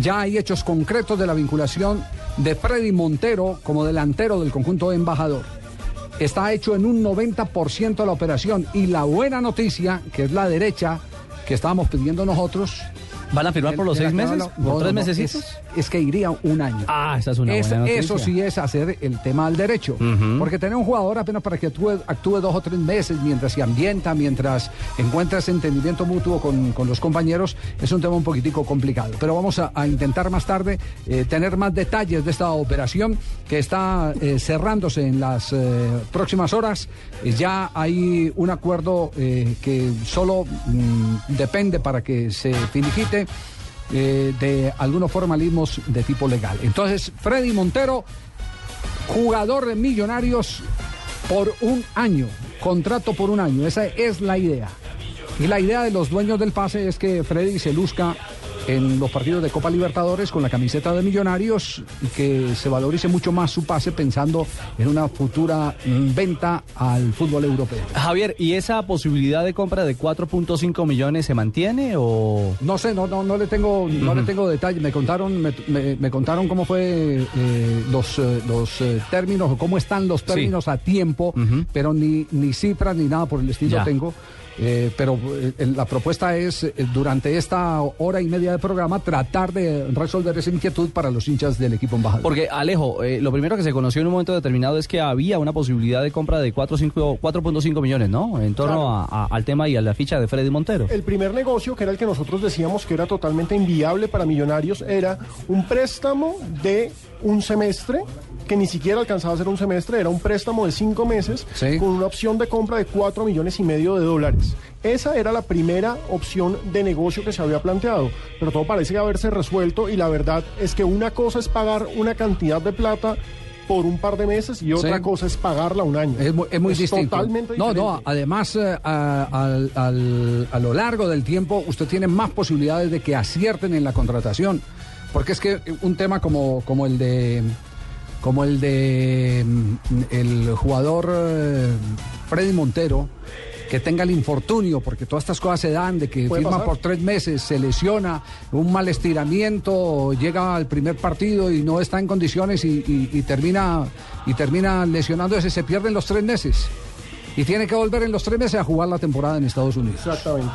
Ya hay hechos concretos de la vinculación de Freddy Montero como delantero del conjunto embajador. Está hecho en un 90% la operación y la buena noticia, que es la derecha, que estábamos pidiendo nosotros, ¿Van a firmar por los seis meses? ¿Por no, tres no, mesecitos? Es, es que iría un año. Ah, esa es una Es- buena noticia. Eso sí es hacer el tema al derecho. Porque tener un jugador apenas para que actúe, actúe dos o tres meses mientras se ambienta, mientras encuentra ese entendimiento mutuo con, con los compañeros, es un tema un poquitico complicado. Pero vamos a, a intentar más tarde eh, tener más detalles de esta operación que está eh, cerrándose en las eh, próximas horas. Ya hay un acuerdo que solo mm, depende para que se finiquite eh, de algunos formalismos de tipo legal. Entonces, Freddy Montero, jugador de Millonarios por un año, contrato por un año, esa es la idea. Y la idea de los dueños del pase es que Freddy se luzca en los partidos de Copa Libertadores con la camiseta de Millonarios y que se valorice mucho más su pase pensando en una futura venta al fútbol europeo. Javier, ¿y esa posibilidad de compra de 4.5 millones se mantiene o...? No sé, no, no, no le tengo, no le tengo detalle. Me contaron, me, me- me contaron cómo fue eh, los, eh, los eh, términos o cómo están los términos a tiempo, pero ni, ni cifras ni nada por el estilo Ya. tengo. Eh, pero eh, la propuesta es, eh, durante esta hora y media de programa, tratar de resolver esa inquietud para los hinchas del equipo embajador. Porque, Alejo, eh, lo primero que se conoció en un momento determinado es que había una posibilidad de compra de 4 cinco- 4.5 millones, ¿no? En torno a- a- al tema y a la ficha de Freddy Montero. El primer negocio, que era el que nosotros decíamos que era totalmente inviable para Millonarios, era un préstamo de un semestre, que ni siquiera alcanzaba a ser un semestre, era un préstamo de cinco meses, Sí. con una opción de compra de cuatro millones y medio de dólares. Esa era la primera opción de negocio que se había planteado, pero todo parece haberse resuelto y la verdad es que una cosa es pagar una cantidad de plata por un par de meses y otra Sí. cosa es pagarla un año. Es muy, es muy distinto. Totalmente no, diferente. no, además, eh, a, a lo largo del tiempo, usted tiene más posibilidades de que acierten en la contratación. Porque es que un tema como, como el de. Como el de mm, el jugador eh, Freddy Montero, que tenga el infortunio, porque todas estas cosas se dan, de que firma pasar. por tres meses, se lesiona, un mal estiramiento, llega al primer partido y no está en condiciones y, y- y termina y termina lesionándose, se pierden los tres meses. Y tiene que volver en los tres meses a jugar la temporada en Estados Unidos. Exactamente.